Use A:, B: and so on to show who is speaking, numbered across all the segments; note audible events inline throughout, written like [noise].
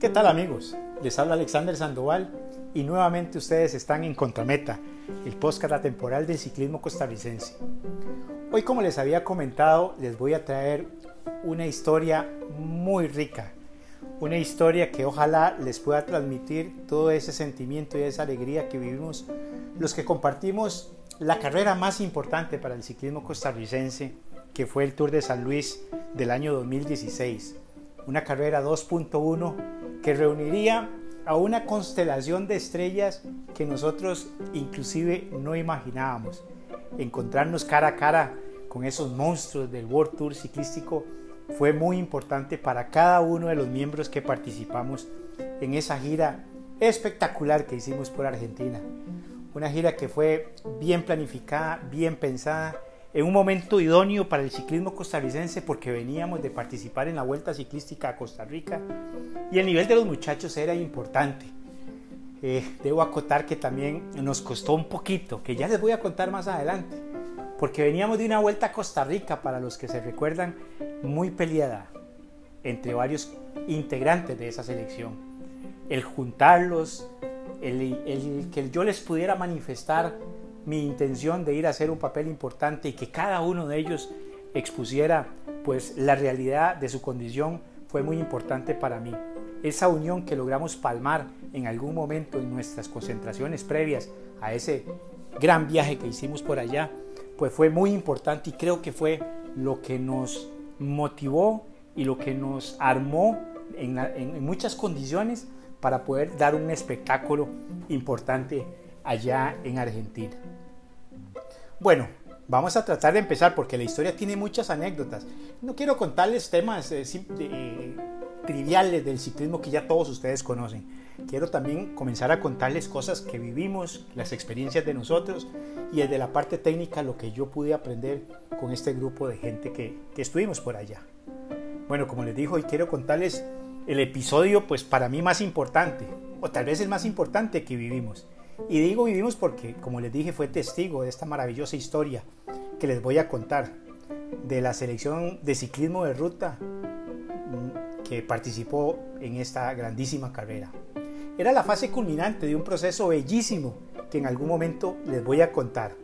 A: ¿Qué tal amigos? Les habla Alexander Sandoval y nuevamente ustedes están en Contrameta, el podcast temporal del ciclismo costarricense. Hoy como les había comentado les voy a traer una historia muy rica, una historia que ojalá les pueda transmitir todo ese sentimiento y esa alegría que vivimos los que compartimos la carrera más importante para el ciclismo costarricense, que fue el Tour de San Luis del año 2016. Una carrera 2.1 que reuniría a una constelación de estrellas que nosotros inclusive no imaginábamos. Encontrarnos cara a cara con esos monstruos del World Tour ciclístico fue muy importante para cada uno de los miembros que participamos en esa gira espectacular que hicimos por Argentina. Una gira que fue bien planificada, bien pensada en un momento idóneo para el ciclismo costarricense porque veníamos de participar en la Vuelta Ciclística a Costa Rica y el nivel de los muchachos era importante. Eh, debo acotar que también nos costó un poquito, que ya les voy a contar más adelante, porque veníamos de una Vuelta a Costa Rica, para los que se recuerdan, muy peleada entre varios integrantes de esa selección. El juntarlos, el, el que yo les pudiera manifestar mi intención de ir a hacer un papel importante y que cada uno de ellos expusiera pues la realidad de su condición fue muy importante para mí. Esa unión que logramos palmar en algún momento en nuestras concentraciones previas a ese gran viaje que hicimos por allá, pues fue muy importante y creo que fue lo que nos motivó y lo que nos armó en, en muchas condiciones para poder dar un espectáculo importante allá en Argentina. Bueno, vamos a tratar de empezar porque la historia tiene muchas anécdotas. No quiero contarles temas eh, eh, triviales del ciclismo que ya todos ustedes conocen. Quiero también comenzar a contarles cosas que vivimos, las experiencias de nosotros y desde la parte técnica lo que yo pude aprender con este grupo de gente que, que estuvimos por allá. Bueno, como les digo, hoy quiero contarles el episodio pues para mí más importante, o tal vez el más importante que vivimos. Y digo vivimos porque, como les dije, fue testigo de esta maravillosa historia que les voy a contar de la selección de ciclismo de ruta mm, que participó en esta grandísima carrera. Era la fase culminante de un proceso bellísimo que en algún momento les voy a contar,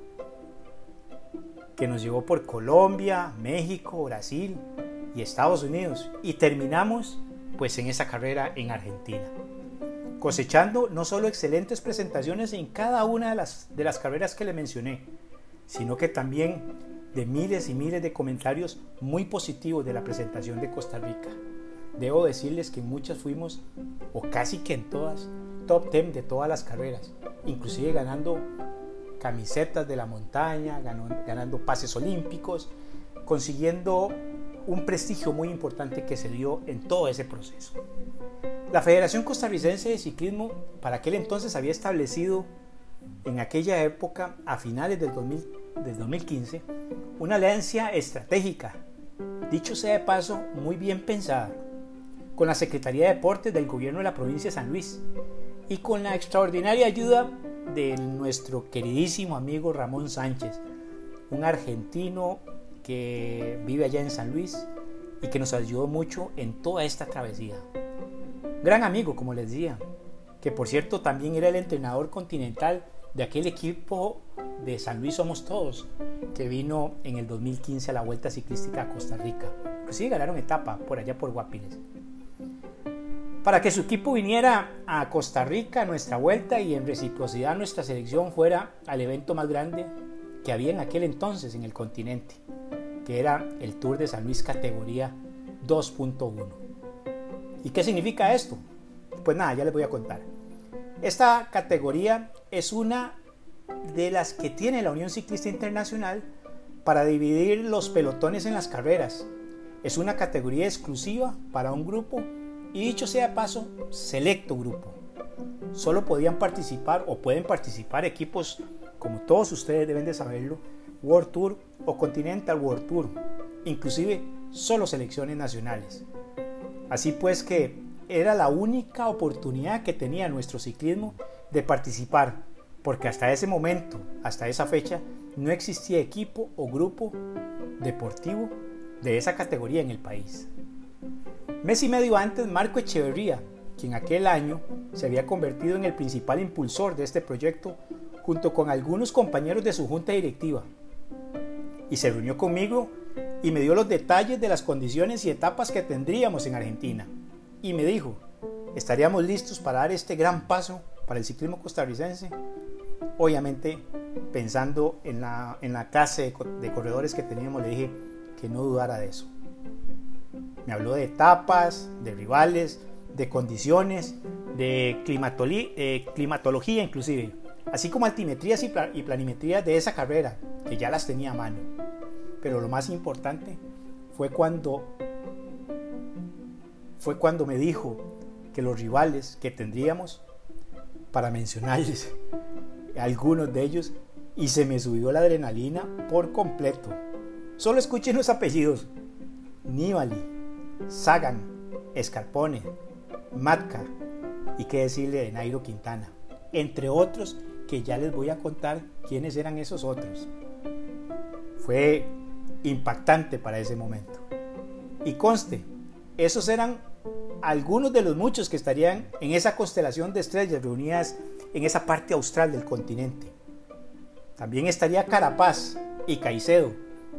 A: que nos llevó por Colombia, México, Brasil y Estados Unidos y terminamos pues en esa carrera en Argentina cosechando no solo excelentes presentaciones en cada una de las, de las carreras que le mencioné, sino que también de miles y miles de comentarios muy positivos de la presentación de Costa Rica. Debo decirles que muchas fuimos, o casi que en todas, top 10 de todas las carreras, inclusive ganando camisetas de la montaña, ganando pases olímpicos, consiguiendo un prestigio muy importante que se dio en todo ese proceso. La Federación Costarricense de Ciclismo para aquel entonces había establecido en aquella época, a finales del, 2015, una alianza estratégica, dicho sea de paso, muy bien pensada, con la Secretaría de Deportes del Gobierno de la provincia de San Luis y con la extraordinaria ayuda de nuestro queridísimo amigo Ramón Sánchez, un argentino que vive allá en San Luis y que nos ayudó mucho en toda esta travesía gran amigo, como les decía, que por cierto también era el entrenador continental de aquel equipo de San Luis Somos Todos, que vino en el 2015 a la Vuelta Ciclística a Costa Rica. Pues sí, ganaron etapa por allá por Guapiles. Para que su equipo viniera a Costa Rica a nuestra vuelta y en reciprocidad nuestra selección fuera al evento más grande que había en aquel entonces en el continente, que era el Tour de San Luis categoría 2.1. ¿Y qué significa esto? Pues nada, ya les voy a contar. Esta categoría es una de las que tiene la Unión Ciclista Internacional para dividir los pelotones en las carreras. Es una categoría exclusiva para un grupo y dicho sea paso, selecto grupo. Solo podían participar o pueden participar equipos, como todos ustedes deben de saberlo, World Tour o Continental World Tour, inclusive solo selecciones nacionales. Así pues que era la única oportunidad que tenía nuestro ciclismo de participar, porque hasta ese momento, hasta esa fecha, no existía equipo o grupo deportivo de esa categoría en el país. Mes y medio antes, Marco Echeverría, quien aquel año se había convertido en el principal impulsor de este proyecto junto con algunos compañeros de su junta directiva. Y se reunió conmigo y me dio los detalles de las condiciones y etapas que tendríamos en Argentina. Y me dijo, ¿estaríamos listos para dar este gran paso para el ciclismo costarricense? Obviamente, pensando en la, en la clase de corredores que teníamos, le dije que no dudara de eso. Me habló de etapas, de rivales, de condiciones, de climatología inclusive, así como altimetrías y, planimetrías de esa carrera, que ya las tenía a mano. Pero lo más importante fue cuando fue cuando me dijo que los rivales que tendríamos, para mencionarles [laughs] algunos de ellos, y se me subió la adrenalina por completo. Solo escuchen los apellidos. Nibali, Sagan, Escarpone, Matka y qué decirle de Nairo Quintana, entre otros que ya les voy a contar quiénes eran esos otros. Fue impactante para ese momento. Y conste, esos eran algunos de los muchos que estarían en esa constelación de estrellas reunidas en esa parte austral del continente. También estaría Carapaz y Caicedo,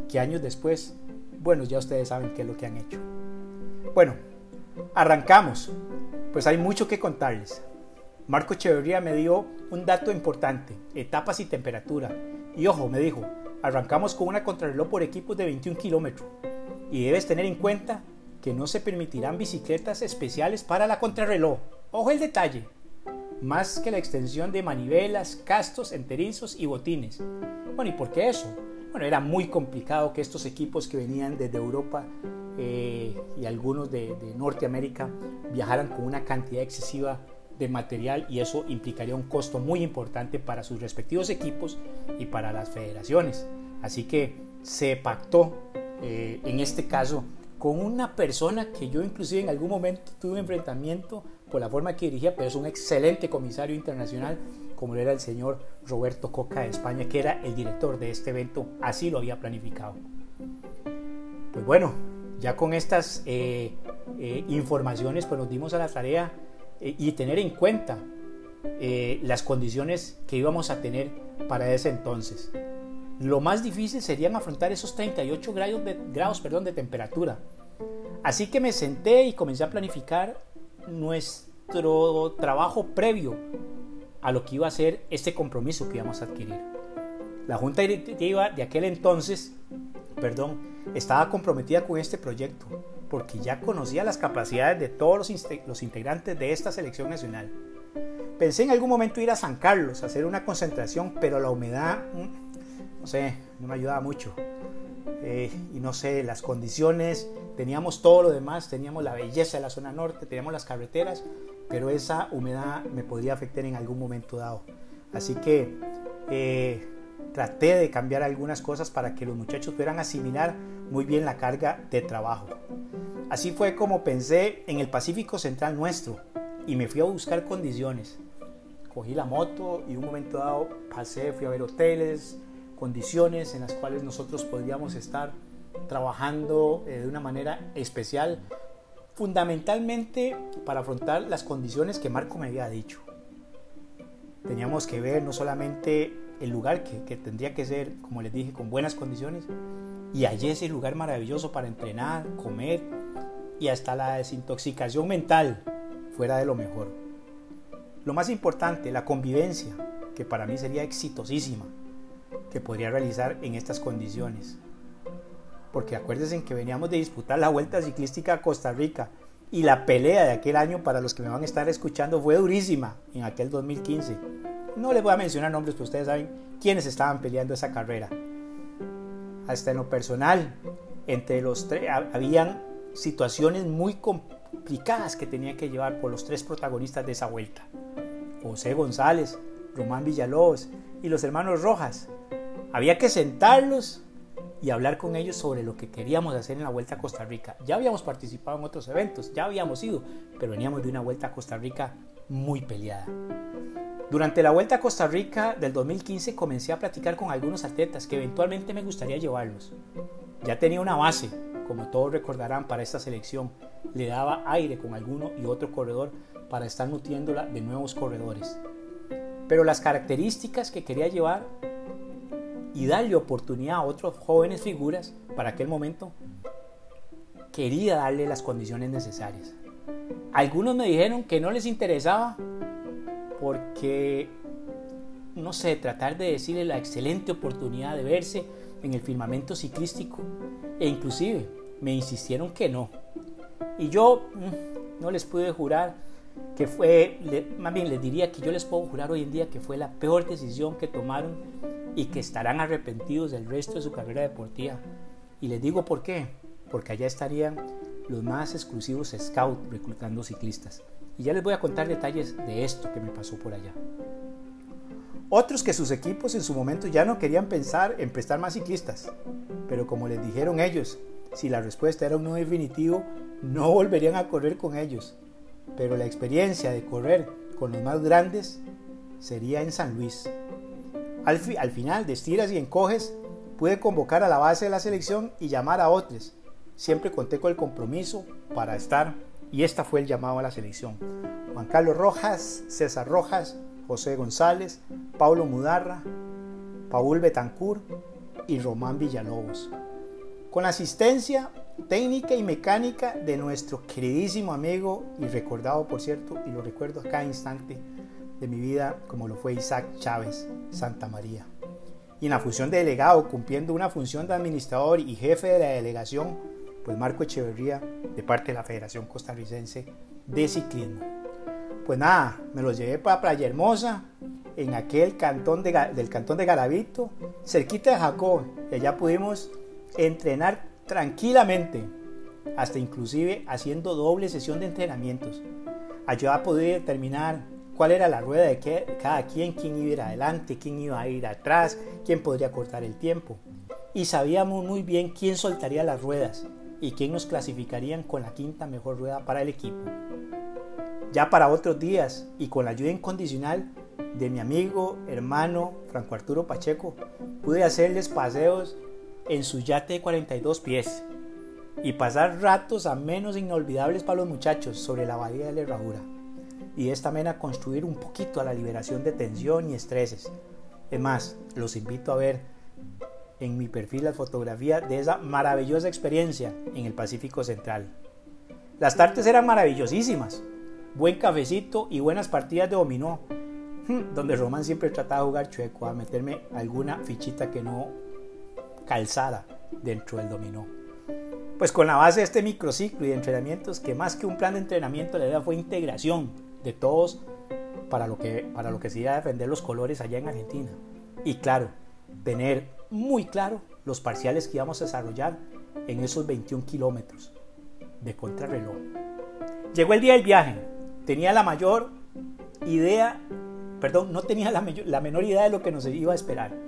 A: que años después, bueno, ya ustedes saben qué es lo que han hecho. Bueno, arrancamos, pues hay mucho que contarles. Marco Echeverría me dio un dato importante, etapas y temperatura. Y ojo, me dijo, arrancamos con una contrarreloj por equipos de 21 kilómetros. Y debes tener en cuenta que no se permitirán bicicletas especiales para la contrarreloj. Ojo el detalle. Más que la extensión de manivelas, castos, enterizos y botines. Bueno, ¿y por qué eso? Bueno, era muy complicado que estos equipos que venían desde Europa eh, y algunos de, de Norteamérica viajaran con una cantidad excesiva de material y eso implicaría un costo muy importante para sus respectivos equipos y para las federaciones. Así que se pactó eh, en este caso con una persona que yo inclusive en algún momento tuve un enfrentamiento por la forma que dirigía, pero es un excelente comisario internacional, como era el señor Roberto Coca de España, que era el director de este evento, así lo había planificado. Pues bueno, ya con estas eh, eh, informaciones, pues nos dimos a la tarea y tener en cuenta las condiciones que íbamos a tener para ese entonces. Lo más difícil serían afrontar esos 38 grados de, grados, perdón, de temperatura. Así que me senté y comencé a planificar nuestro trabajo previo a lo que iba a ser este compromiso que íbamos a adquirir. La junta directiva de aquel entonces, perdón, estaba comprometida con este proyecto porque ya conocía las capacidades de todos los, integrantes de esta selección nacional. Pensé en algún momento ir a San Carlos a hacer una concentración, pero la humedad mm, no sé, no me ayudaba mucho. Eh, y no sé, las condiciones, teníamos todo lo demás, teníamos la belleza de la zona norte, teníamos las carreteras, pero esa humedad me podría afectar en algún momento dado. Así que eh, traté de cambiar algunas cosas para que los muchachos pudieran asimilar muy bien la carga de trabajo. Así fue como pensé en el Pacífico Central nuestro y me fui a buscar condiciones. Cogí la moto y un momento dado pasé, fui a ver hoteles, condiciones en las cuales nosotros podríamos estar trabajando eh, de una manera especial, fundamentalmente para afrontar las condiciones que Marco me había dicho. Teníamos que ver no solamente el lugar que, tendría que ser, como les dije, con buenas condiciones, y allí ese lugar maravilloso para entrenar, comer y hasta la desintoxicación mental fuera de lo mejor. Lo más importante, la convivencia, que para mí sería exitosísima que podría realizar en estas condiciones. Porque acuérdense que veníamos de disputar la Vuelta Ciclística a Costa Rica y la pelea de aquel año para los que me van a estar escuchando fue durísima en aquel 2015. No les voy a mencionar nombres, pero ustedes saben quiénes estaban peleando esa carrera. Hasta en lo personal, entre los tres, habían situaciones muy complicadas que tenía que llevar por los tres protagonistas de esa vuelta. José González, Román Villalobos y los hermanos Rojas. Había que sentarlos y hablar con ellos sobre lo que queríamos hacer en la Vuelta a Costa Rica. Ya habíamos participado en otros eventos, ya habíamos ido, pero veníamos de una Vuelta a Costa Rica muy peleada. Durante la Vuelta a Costa Rica del 2015 comencé a platicar con algunos atletas que eventualmente me gustaría llevarlos. Ya tenía una base, como todos recordarán, para esta selección. Le daba aire con alguno y otro corredor para estar nutriéndola de nuevos corredores. Pero las características que quería llevar y darle oportunidad a otras jóvenes figuras para aquel momento, quería darle las condiciones necesarias. Algunos me dijeron que no les interesaba porque, no sé, tratar de decirle la excelente oportunidad de verse en el firmamento ciclístico e inclusive me insistieron que no. Y yo mm, no les pude jurar que fue, más bien les diría que yo les puedo jurar hoy en día que fue la peor decisión que tomaron y que estarán arrepentidos del resto de su carrera deportiva. Y les digo por qué, porque allá estarían los más exclusivos scouts reclutando ciclistas. Y ya les voy a contar detalles de esto que me pasó por allá. Otros que sus equipos en su momento ya no querían pensar en prestar más ciclistas, pero como les dijeron ellos, si la respuesta era un no definitivo, no volverían a correr con ellos. Pero la experiencia de correr con los más grandes sería en San Luis. Al, al final, de y encoges, pude convocar a la base de la selección y llamar a otros. Siempre conté con el compromiso para estar y esta fue el llamado a la selección. Juan Carlos Rojas, César Rojas, José González, Paulo Mudarra, Paul Betancourt y Román Villalobos. Con asistencia técnica y mecánica de nuestro queridísimo amigo y recordado, por cierto, y lo recuerdo a cada instante de mi vida, como lo fue Isaac Chávez Santa María. Y en la función de delegado, cumpliendo una función de administrador y jefe de la delegación, pues Marco Echeverría, de parte de la Federación Costarricense de Ciclismo. Pues nada, me los llevé para Playa Hermosa, en aquel cantón del cantón de Garavito, cerquita de Jacob, y allá pudimos entrenar tranquilamente, hasta inclusive haciendo doble sesión de entrenamientos. Allá a poder determinar cuál era la rueda de cada quien, quién iba a ir adelante, quién iba a ir atrás, quién podría cortar el tiempo. Y sabíamos muy bien quién soltaría las ruedas y quién nos clasificarían con la quinta mejor rueda para el equipo. Ya para otros días y con la ayuda incondicional de mi amigo, hermano Franco Arturo Pacheco, pude hacerles paseos en su yate de 42 pies y pasar ratos a menos inolvidables para los muchachos sobre la bahía de la Herradura y de esta manera construir un poquito a la liberación de tensión y estreses. Es más, los invito a ver en mi perfil la fotografía de esa maravillosa experiencia en el Pacífico Central. Las tardes eran maravillosísimas, buen cafecito y buenas partidas de dominó, donde Román siempre trataba de jugar chueco, a meterme alguna fichita que no calzada dentro del dominó. Pues con la base de este microciclo y de entrenamientos, que más que un plan de entrenamiento, la idea fue integración de todos para lo que, para lo que se iba a defender los colores allá en Argentina. Y claro, tener muy claro los parciales que íbamos a desarrollar en esos 21 kilómetros de contrarreloj. Llegó el día del viaje, tenía la mayor idea, perdón, no tenía la, la menor idea de lo que nos iba a esperar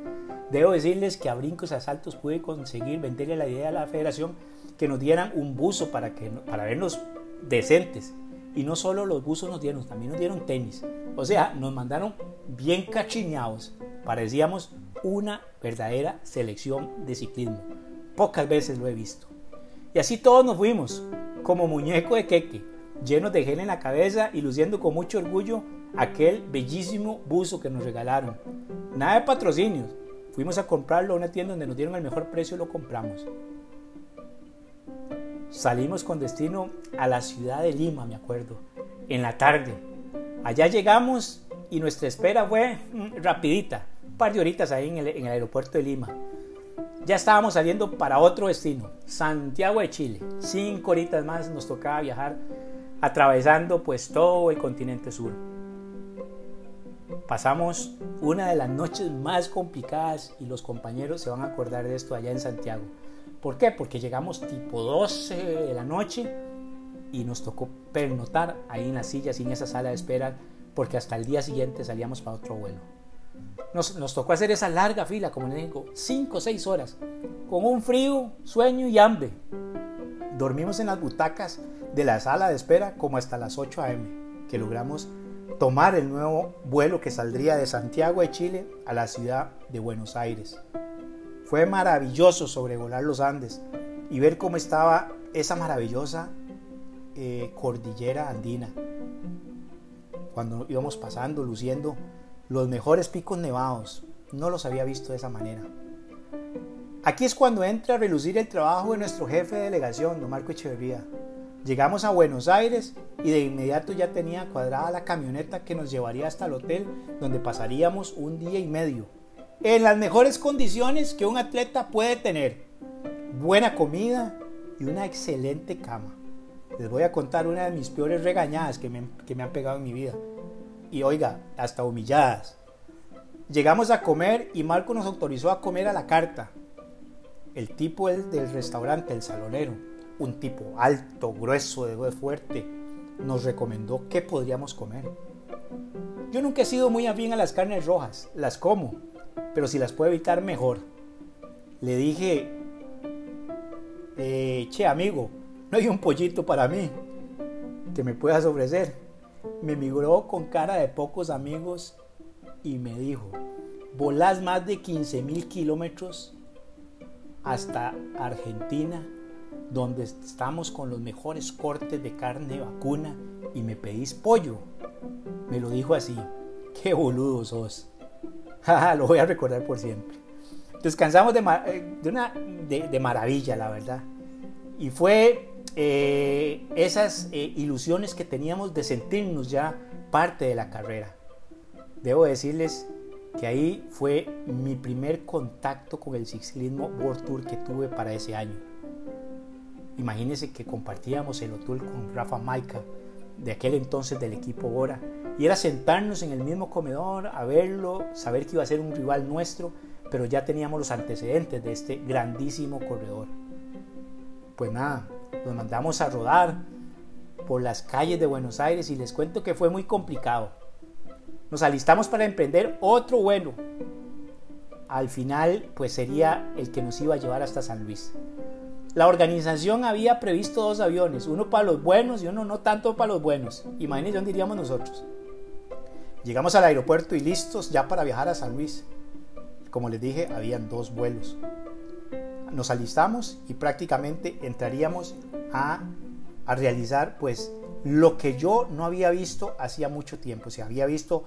A: Debo decirles que a brincos asaltos pude conseguir venderle la idea a la federación que nos dieran un buzo para, que, para vernos decentes. Y no solo los buzos nos dieron, también nos dieron tenis. O sea, nos mandaron bien cachineados. Parecíamos una verdadera selección de ciclismo. Pocas veces lo he visto. Y así todos nos fuimos, como muñeco de queque, llenos de gel en la cabeza y luciendo con mucho orgullo aquel bellísimo buzo que nos regalaron. Nada de patrocinios, Fuimos a comprarlo a una tienda donde nos dieron el mejor precio y lo compramos. Salimos con destino a la ciudad de Lima, me acuerdo, en la tarde. Allá llegamos y nuestra espera fue mm, rapidita, un par de horitas ahí en el, aeropuerto de Lima. Ya estábamos saliendo para otro destino, Santiago de Chile. Cinco horitas más nos tocaba viajar atravesando pues todo el continente sur. Pasamos una de las noches más complicadas y los compañeros se van a acordar de esto allá en Santiago. ¿Por qué? Porque llegamos tipo 12 de la noche y nos tocó pernotar ahí en las sillas y en esa sala de espera porque hasta el día siguiente salíamos para otro vuelo. Nos, nos tocó hacer esa larga fila, como les digo, 5 o 6 horas, con un frío, sueño y hambre. Dormimos en las butacas de la sala de espera como hasta las 8 a.m., que logramos tomar el nuevo vuelo que saldría de Santiago de Chile a la ciudad de Buenos Aires. Fue maravilloso sobrevolar los Andes y ver cómo estaba esa maravillosa eh, cordillera andina. cuando íbamos pasando, luciendo los mejores picos nevados. No los había visto de esa manera. Aquí es cuando entra a relucir el trabajo de nuestro jefe de delegación, don Marco Echeverría. Llegamos a Buenos Aires y de inmediato ya tenía cuadrada la camioneta que nos llevaría hasta el hotel donde pasaríamos un día y medio. En las mejores condiciones que un atleta puede tener. Buena comida y una excelente cama. Les voy a contar una de mis peores regañadas que me, que me han pegado en mi vida. Y oiga, hasta humilladas. Llegamos a comer y Marco nos autorizó a comer a la carta. El tipo del restaurante, el salonero, un tipo alto, grueso, de voz fuerte, nos recomendó qué podríamos comer. Yo nunca he sido muy afín a las carnes rojas, las como, pero si las puedo evitar mejor. Le dije, eh, che amigo, no hay un pollito para mí que me puedas ofrecer. Me migró con cara de pocos amigos y me dijo, volás más de 15 mil kilómetros hasta Argentina donde estamos con los mejores cortes de carne vacuna y me pedís pollo. Me lo dijo así. Qué boludo sos. [laughs] lo voy a recordar por siempre. Descansamos de, eh, de una, de, maravilla, la verdad. Y fue eh, esas eh, ilusiones que teníamos de sentirnos ya parte de la carrera. Debo decirles que ahí fue mi primer contacto con el ciclismo World Tour que tuve para ese año. Imagínense que compartíamos el hotel con Rafa Maika, de aquel entonces del equipo Bora, y era sentarnos en el mismo comedor a verlo, saber que iba a ser un rival nuestro, pero ya teníamos los antecedentes de este grandísimo corredor. Pues nada, nos mandamos a rodar por las calles de Buenos Aires y les cuento que fue muy complicado. Nos alistamos para emprender otro vuelo. Al final, pues sería el que nos iba a llevar hasta San Luis. La organización había previsto dos aviones, uno para los buenos y uno no tanto para los buenos. Imagínense dónde iríamos nosotros. Llegamos al aeropuerto y listos ya para viajar a San Luis. Como les dije, habían dos vuelos. Nos alistamos y prácticamente entraríamos a, a realizar pues lo que yo no había visto hacía mucho tiempo. O había visto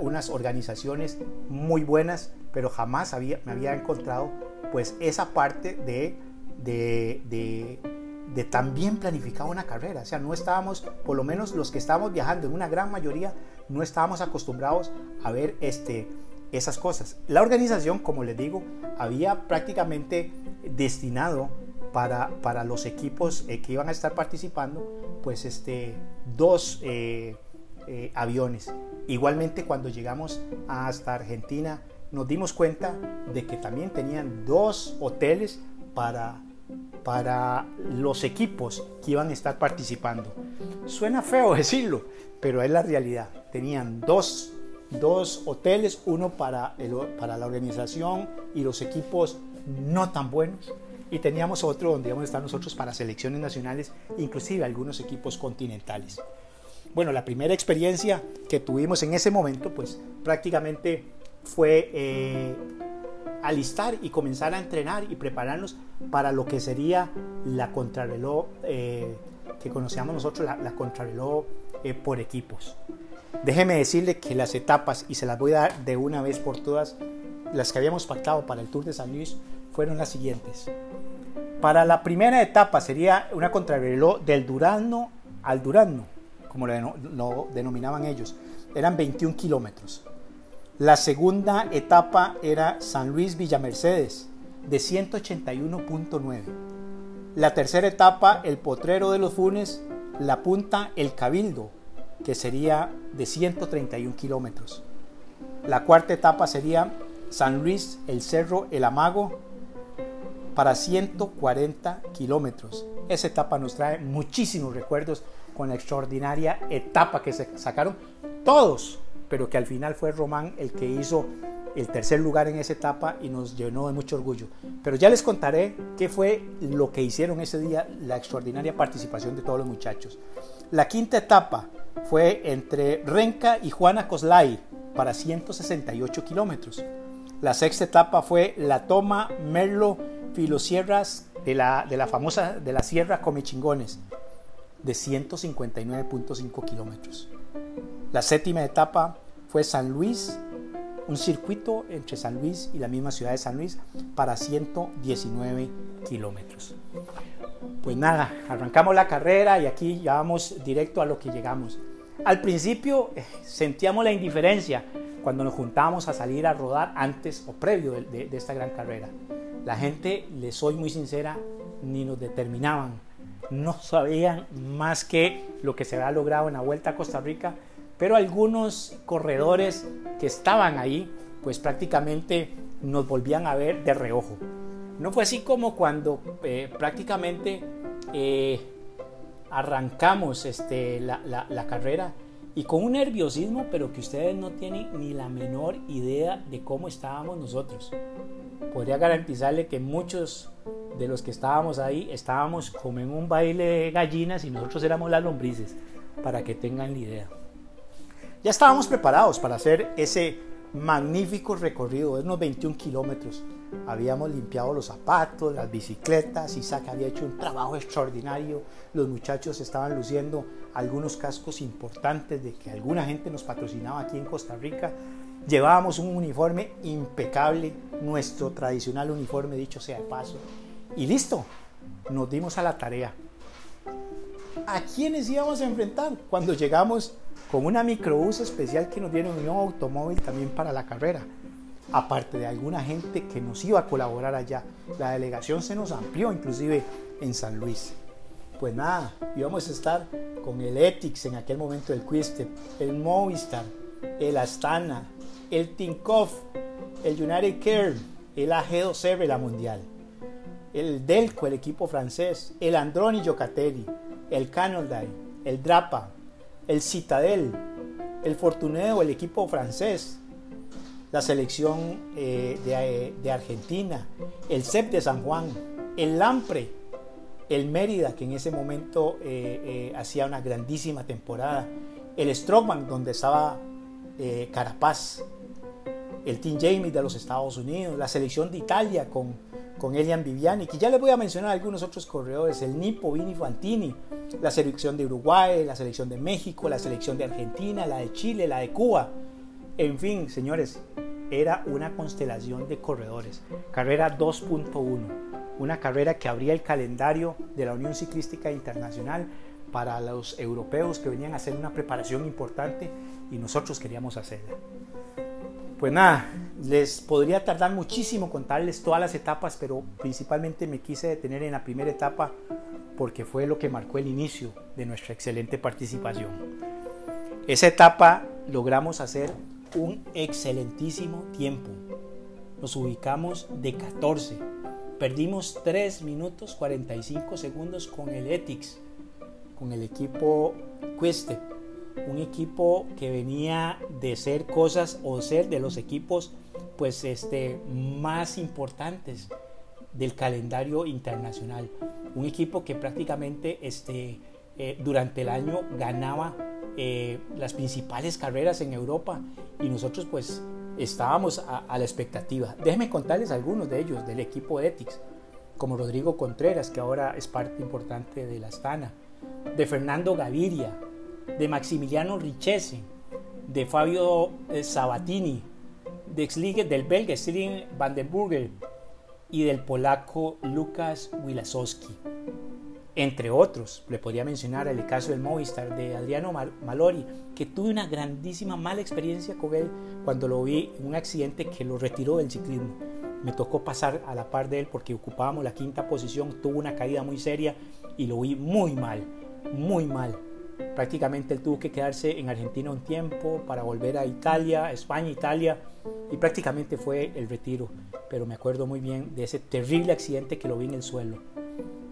A: unas organizaciones muy buenas, pero jamás había, me había encontrado pues esa parte de de, de, también planificar una carrera. O sea, no estábamos, por lo menos los que estábamos viajando, en una gran mayoría, no estábamos acostumbrados a ver este, esas cosas. La organización, como les digo, había prácticamente destinado para, para los equipos eh, que iban a estar participando, pues este, dos eh, eh, aviones. Igualmente cuando llegamos hasta Argentina, nos dimos cuenta de que también tenían dos hoteles para para los equipos que iban a estar participando. Suena feo [laughs] decirlo, pero es la realidad. Tenían dos, dos hoteles, uno para, para la organización y los equipos no tan buenos, y teníamos otro donde íbamos a estar nosotros para selecciones nacionales, inclusive algunos equipos continentales. Bueno, la primera experiencia que tuvimos en ese momento, pues prácticamente fue eh, alistar y comenzar a entrenar y prepararnos para lo que sería la contrarreloj eh, que conocíamos nosotros, la, contrarreloj eh, por equipos. Déjeme decirle que las etapas, y se las voy a dar de una vez por todas, las que habíamos pactado para el Tour de San Luis fueron las siguientes. Para la primera etapa sería una contrarreloj del Durazno al Durazno, como lo denominaban ellos. Eran 21 kilómetros. La segunda etapa era San Luis Villamercedes, de 181.9. La tercera etapa, el Potrero de los Funes, la punta El Cabildo, que sería de 131 kilómetros. La cuarta etapa sería San Luis, el Cerro, el Amago, para 140 kilómetros. Esa etapa nos trae muchísimos recuerdos con la extraordinaria etapa que se sacaron todos pero que al final fue Román el que hizo el tercer lugar en esa etapa y nos llenó de mucho orgullo. Pero ya les contaré qué fue lo que hicieron ese día, la extraordinaria participación de todos los muchachos. La quinta etapa fue entre Renca y Juana Coslay para 168 kilómetros. La sexta etapa fue la toma Merlo Filosierras de la, de la famosa de la Sierra Comechingones de 159.5 kilómetros. La séptima etapa fue San Luis, un circuito entre San Luis y la misma ciudad de San Luis para 119 kilómetros. Pues nada, arrancamos la carrera y aquí ya vamos directo a lo que llegamos. Al principio eh, sentíamos la indiferencia cuando nos juntábamos a salir a rodar antes o previo de, esta gran carrera. La gente, les soy muy sincera, ni nos determinaban. No sabían más que lo que se había logrado en la Vuelta a Costa Rica, pero algunos corredores que estaban ahí, pues prácticamente nos volvían a ver de reojo. No fue así como cuando eh, prácticamente eh, arrancamos este, la, la, carrera y con un nerviosismo, pero que ustedes no tienen ni la menor idea de cómo estábamos nosotros. Podría garantizarle que muchos de los que estábamos ahí estábamos como en un baile de gallinas y nosotros éramos las lombrices, para que tengan la idea. Ya estábamos preparados para hacer ese magnífico recorrido unos 21 kilómetros. Habíamos limpiado los zapatos, las bicicletas, Isaac había hecho un trabajo extraordinario, los muchachos estaban luciendo algunos cascos importantes de que alguna gente nos patrocinaba aquí en Costa Rica. Llevábamos un uniforme impecable, nuestro tradicional uniforme, dicho sea de paso. Y listo, nos dimos a la tarea. ¿A quiénes íbamos a enfrentar cuando llegamos con una microbús especial que nos dieron un automóvil también para la carrera. Aparte de alguna gente que nos iba a colaborar allá, la delegación se nos amplió inclusive en San Luis. Pues nada, íbamos a estar con el Ethics en aquel momento del Quistep, el Movistar, el Astana, el Tinkoff, el United Care, el AG2R, la Mundial, el Delco, el equipo francés, el Androni Giocatelli, el Canaldai, el Drapa, el Citadel, el Fortuneo, el equipo francés, la selección eh, eh, de, Argentina, el CEP de San Juan, el Lampre, el Mérida, que en ese momento eh, hacía una grandísima temporada, el Strockman, donde estaba Carapaz, el Team Jamie de los Estados Unidos, la selección de Italia con con Elian Viviani, que ya les voy a mencionar algunos otros corredores, el Nipo Vini Fantini, la selección de Uruguay, la selección de México, la selección de Argentina, la de Chile, la de Cuba. En fin, señores, era una constelación de corredores. Carrera 2.1, una carrera que abría el calendario de la Unión Ciclística Internacional para los europeos que venían a hacer una preparación importante y nosotros queríamos hacerla. Pues nada, les podría tardar muchísimo contarles todas las etapas, pero principalmente me quise detener en la primera etapa porque fue lo que marcó el inicio de nuestra excelente participación. Esa etapa logramos hacer un excelentísimo tiempo. Nos ubicamos de 14. Perdimos 3 minutos 45 segundos con el Ethics, con el equipo Queste un equipo que venía de ser cosas o ser de los equipos pues este más importantes del calendario internacional. Un equipo que prácticamente este eh, durante el año ganaba eh, las principales carreras en Europa. Y nosotros pues estábamos a, la expectativa. Déjenme contarles algunos de ellos del equipo de Ethics como Rodrigo Contreras que ahora es parte importante de la Astana de Fernando Gaviria de Maximiliano Richese, de Fabio eh, Sabatini, de del belga Sling van den Burger y del polaco Lukas Wilasowski. Entre otros, le podría mencionar el caso del Movistar de Adriano Malori, que tuve una grandísima mala experiencia con él cuando lo vi en un accidente que lo retiró del ciclismo. Me tocó pasar a la par de él porque ocupábamos la quinta posición, tuvo una caída muy seria y lo vi muy mal, muy mal. Prácticamente él tuvo que quedarse en Argentina un tiempo para volver a Italia, España, Italia, y prácticamente fue el retiro. Pero me acuerdo muy bien de ese terrible accidente que lo vi en el suelo.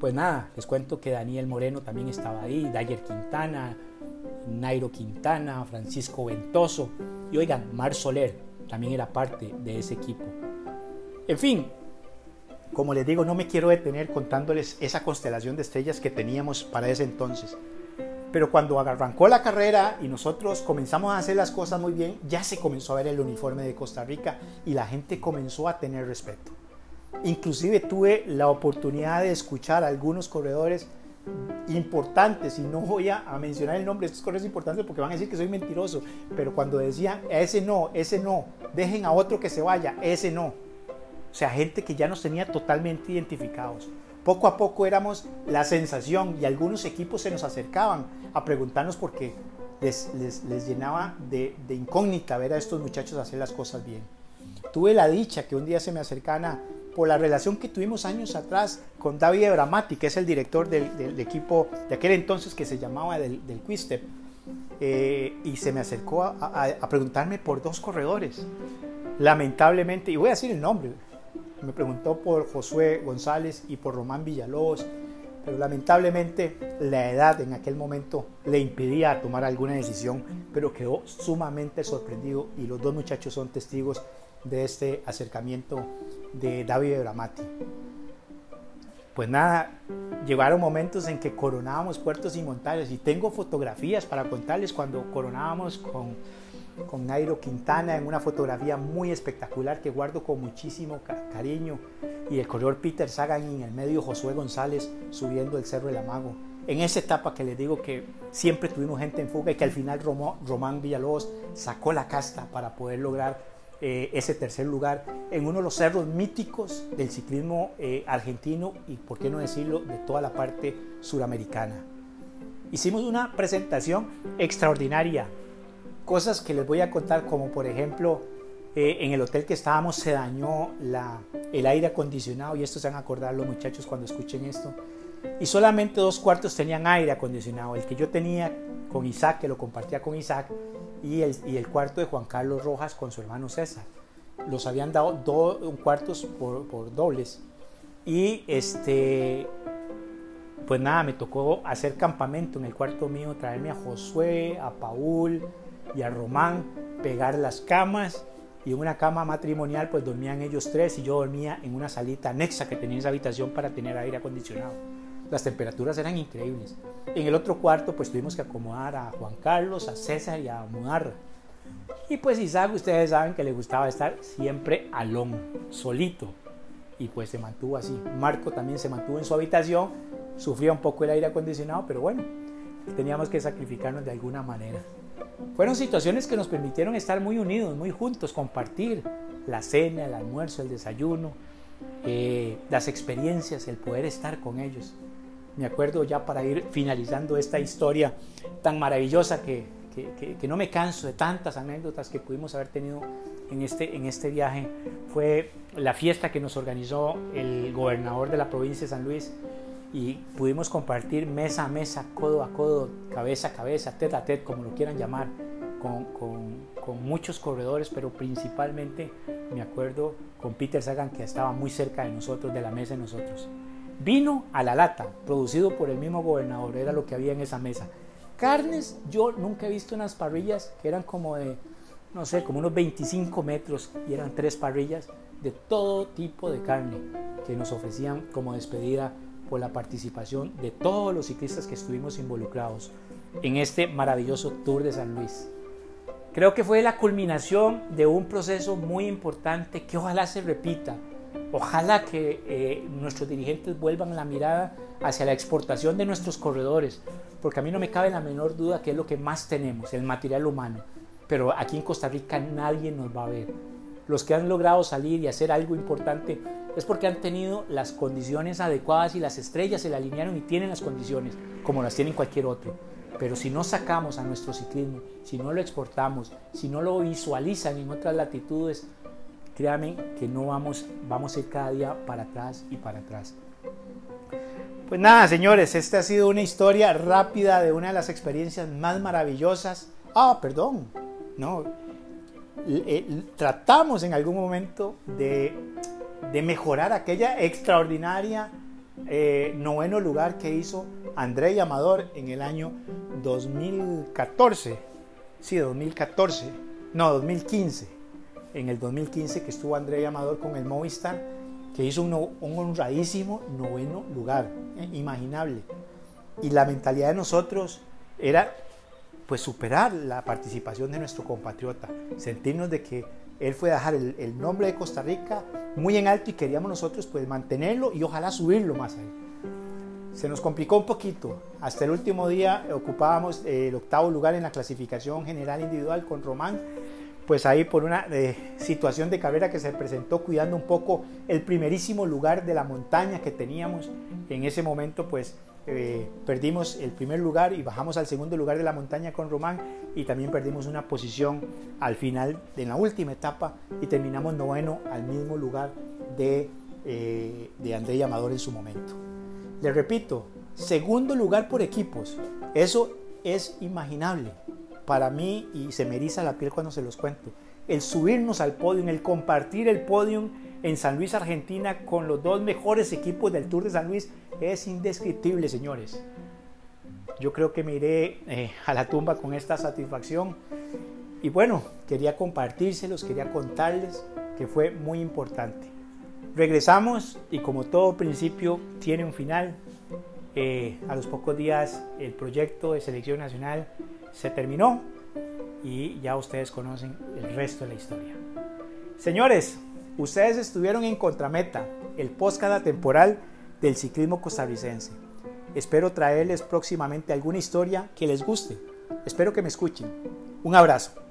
A: Pues nada, les cuento que Daniel Moreno también estaba ahí, Dyer Quintana, Nairo Quintana, Francisco Ventoso, y oigan, Mar Soler también era parte de ese equipo. En fin, como les digo, no me quiero detener contándoles esa constelación de estrellas que teníamos para ese entonces. Pero cuando arrancó la carrera y nosotros comenzamos a hacer las cosas muy bien, ya se comenzó a ver el uniforme de Costa Rica y la gente comenzó a tener respeto. Inclusive tuve la oportunidad de escuchar a algunos corredores importantes, y no voy a, mencionar el nombre de estos corredores importantes porque van a decir que soy mentiroso, pero cuando decían, ese no, ese no, dejen a otro que se vaya, ese no. O sea, gente que ya nos tenía totalmente identificados. Poco a poco éramos la sensación y algunos equipos se nos acercaban a preguntarnos por qué les, llenaba de, incógnita ver a estos muchachos hacer las cosas bien. Tuve la dicha que un día se me acercana por la relación que tuvimos años atrás con David Bramati, que es el director del, equipo de aquel entonces que se llamaba del, del Quistep, eh, y se me acercó a, preguntarme por dos corredores. Lamentablemente, y voy a decir el nombre, me preguntó por Josué González y por Román Villalobos, pero lamentablemente la edad en aquel momento le impedía tomar alguna decisión, pero quedó sumamente sorprendido y los dos muchachos son testigos de este acercamiento de David Bramati. Pues nada, llegaron momentos en que coronábamos puertos y montañas y tengo fotografías para contarles cuando coronábamos con, con Nairo Quintana en una fotografía muy espectacular que guardo con muchísimo cariño y el corredor Peter Sagan y en el medio Josué González subiendo el Cerro del Amago. En esa etapa que les digo que siempre tuvimos gente en fuga y que al final Román Villalobos sacó la casta para poder lograr eh, ese tercer lugar en uno de los cerros míticos del ciclismo eh, argentino y, por qué no decirlo, de toda la parte suramericana. Hicimos una presentación extraordinaria, cosas que les voy a contar como por ejemplo eh, en el hotel que estábamos se dañó la, el aire acondicionado y esto se van a acordar los muchachos cuando escuchen esto y solamente dos cuartos tenían aire acondicionado, el que yo tenía con Isaac, que lo compartía con Isaac, y el, y el cuarto de Juan Carlos Rojas con su hermano César. Los habían dado dos cuartos por, por dobles. Y este, pues nada, me tocó hacer campamento en el cuarto mío, traerme a Josué, a Paul y a Román, pegar las camas y en una cama matrimonial pues dormían ellos tres y yo dormía en una salita anexa que tenía en esa habitación para tener aire acondicionado. Las temperaturas eran increíbles. En el otro cuarto pues tuvimos que acomodar a Juan Carlos, a César y a Mudarra. Y pues Isaac, ustedes saben que le gustaba estar siempre alón, solito. Y pues se mantuvo así. Marco también se mantuvo en su habitación, sufría un poco el aire acondicionado, pero bueno, teníamos que sacrificarnos de alguna manera. Fueron situaciones que nos permitieron estar muy unidos, muy juntos, compartir la cena, el almuerzo, el desayuno, eh, las experiencias, el poder estar con ellos. Me acuerdo ya para ir finalizando esta historia tan maravillosa que, que, no me canso de tantas anécdotas que pudimos haber tenido en este, en este viaje, fue la fiesta que nos organizó el gobernador de la provincia de San Luis y pudimos compartir mesa a mesa, codo a codo, cabeza a cabeza, tete a tete, como lo quieran llamar, con, con, con muchos corredores, pero principalmente me acuerdo con Peter Sagan que estaba muy cerca de nosotros, de la mesa de nosotros. Vino a la lata, producido por el mismo gobernador, era lo que había en esa mesa. Carnes, yo nunca he visto unas parrillas que eran como de, no sé, como unos 25 metros y eran tres parrillas de todo tipo de carne que nos ofrecían como despedida por la participación de todos los ciclistas que estuvimos involucrados en este maravilloso Tour de San Luis. Creo que fue la culminación de un proceso muy importante que ojalá se repita Ojalá que eh, nuestros dirigentes vuelvan la mirada hacia la exportación de nuestros corredores, porque a mí no me cabe la menor duda que es lo que más tenemos, el material humano. Pero aquí en Costa Rica nadie nos va a ver. Los que han logrado salir y hacer algo importante es porque han tenido las condiciones adecuadas y las estrellas se le alinearon y tienen las condiciones, como las tienen cualquier otro. Pero si no sacamos a nuestro ciclismo, si no lo exportamos, si no lo visualizan en otras latitudes, Créame que no vamos, vamos a ir cada día para atrás y para atrás. Pues nada, señores, esta ha sido una historia rápida de una de las experiencias más maravillosas. Ah, perdón, no. Eh, tratamos en algún momento de, mejorar aquella extraordinaria eh, noveno lugar que hizo André Amador en el año 2014. Sí, 2014. No, 2015 en el 2015 que estuvo André Amador con el Movistar, que hizo un, honradísimo noveno lugar, eh, imaginable. Y la mentalidad de nosotros era pues superar la participación de nuestro compatriota, sentirnos de que él fue a dejar el, nombre de Costa Rica muy en alto y queríamos nosotros pues mantenerlo y ojalá subirlo más ahí. se nos complicó un poquito. Hasta el último día ocupábamos el octavo lugar en la clasificación general individual con Román, pues ahí por una eh, situación de carrera que se presentó cuidando un poco el primerísimo lugar de la montaña que teníamos. En ese momento pues eh, perdimos el primer lugar y bajamos al segundo lugar de la montaña con Román y también perdimos una posición al final de la última etapa y terminamos noveno al mismo lugar de, eh, de André Amador en su momento. Le repito, segundo lugar por equipos. Eso es imaginable para mí y se me eriza la piel cuando se los cuento. El subirnos al podio, el compartir el podio en San Luis, Argentina, con los dos mejores equipos del Tour de San Luis, es indescriptible, señores. Yo creo que me iré eh, a la tumba con esta satisfacción. Y bueno, quería compartírselos, quería contarles que fue muy importante. Regresamos y como todo principio tiene un final. Eh, a los pocos días el proyecto de selección nacional se terminó y ya ustedes conocen el resto de la historia. Señores, ustedes estuvieron en Contrameta, el cada temporal del ciclismo costarricense. Espero traerles próximamente alguna historia que les guste. Espero que me escuchen. Un abrazo.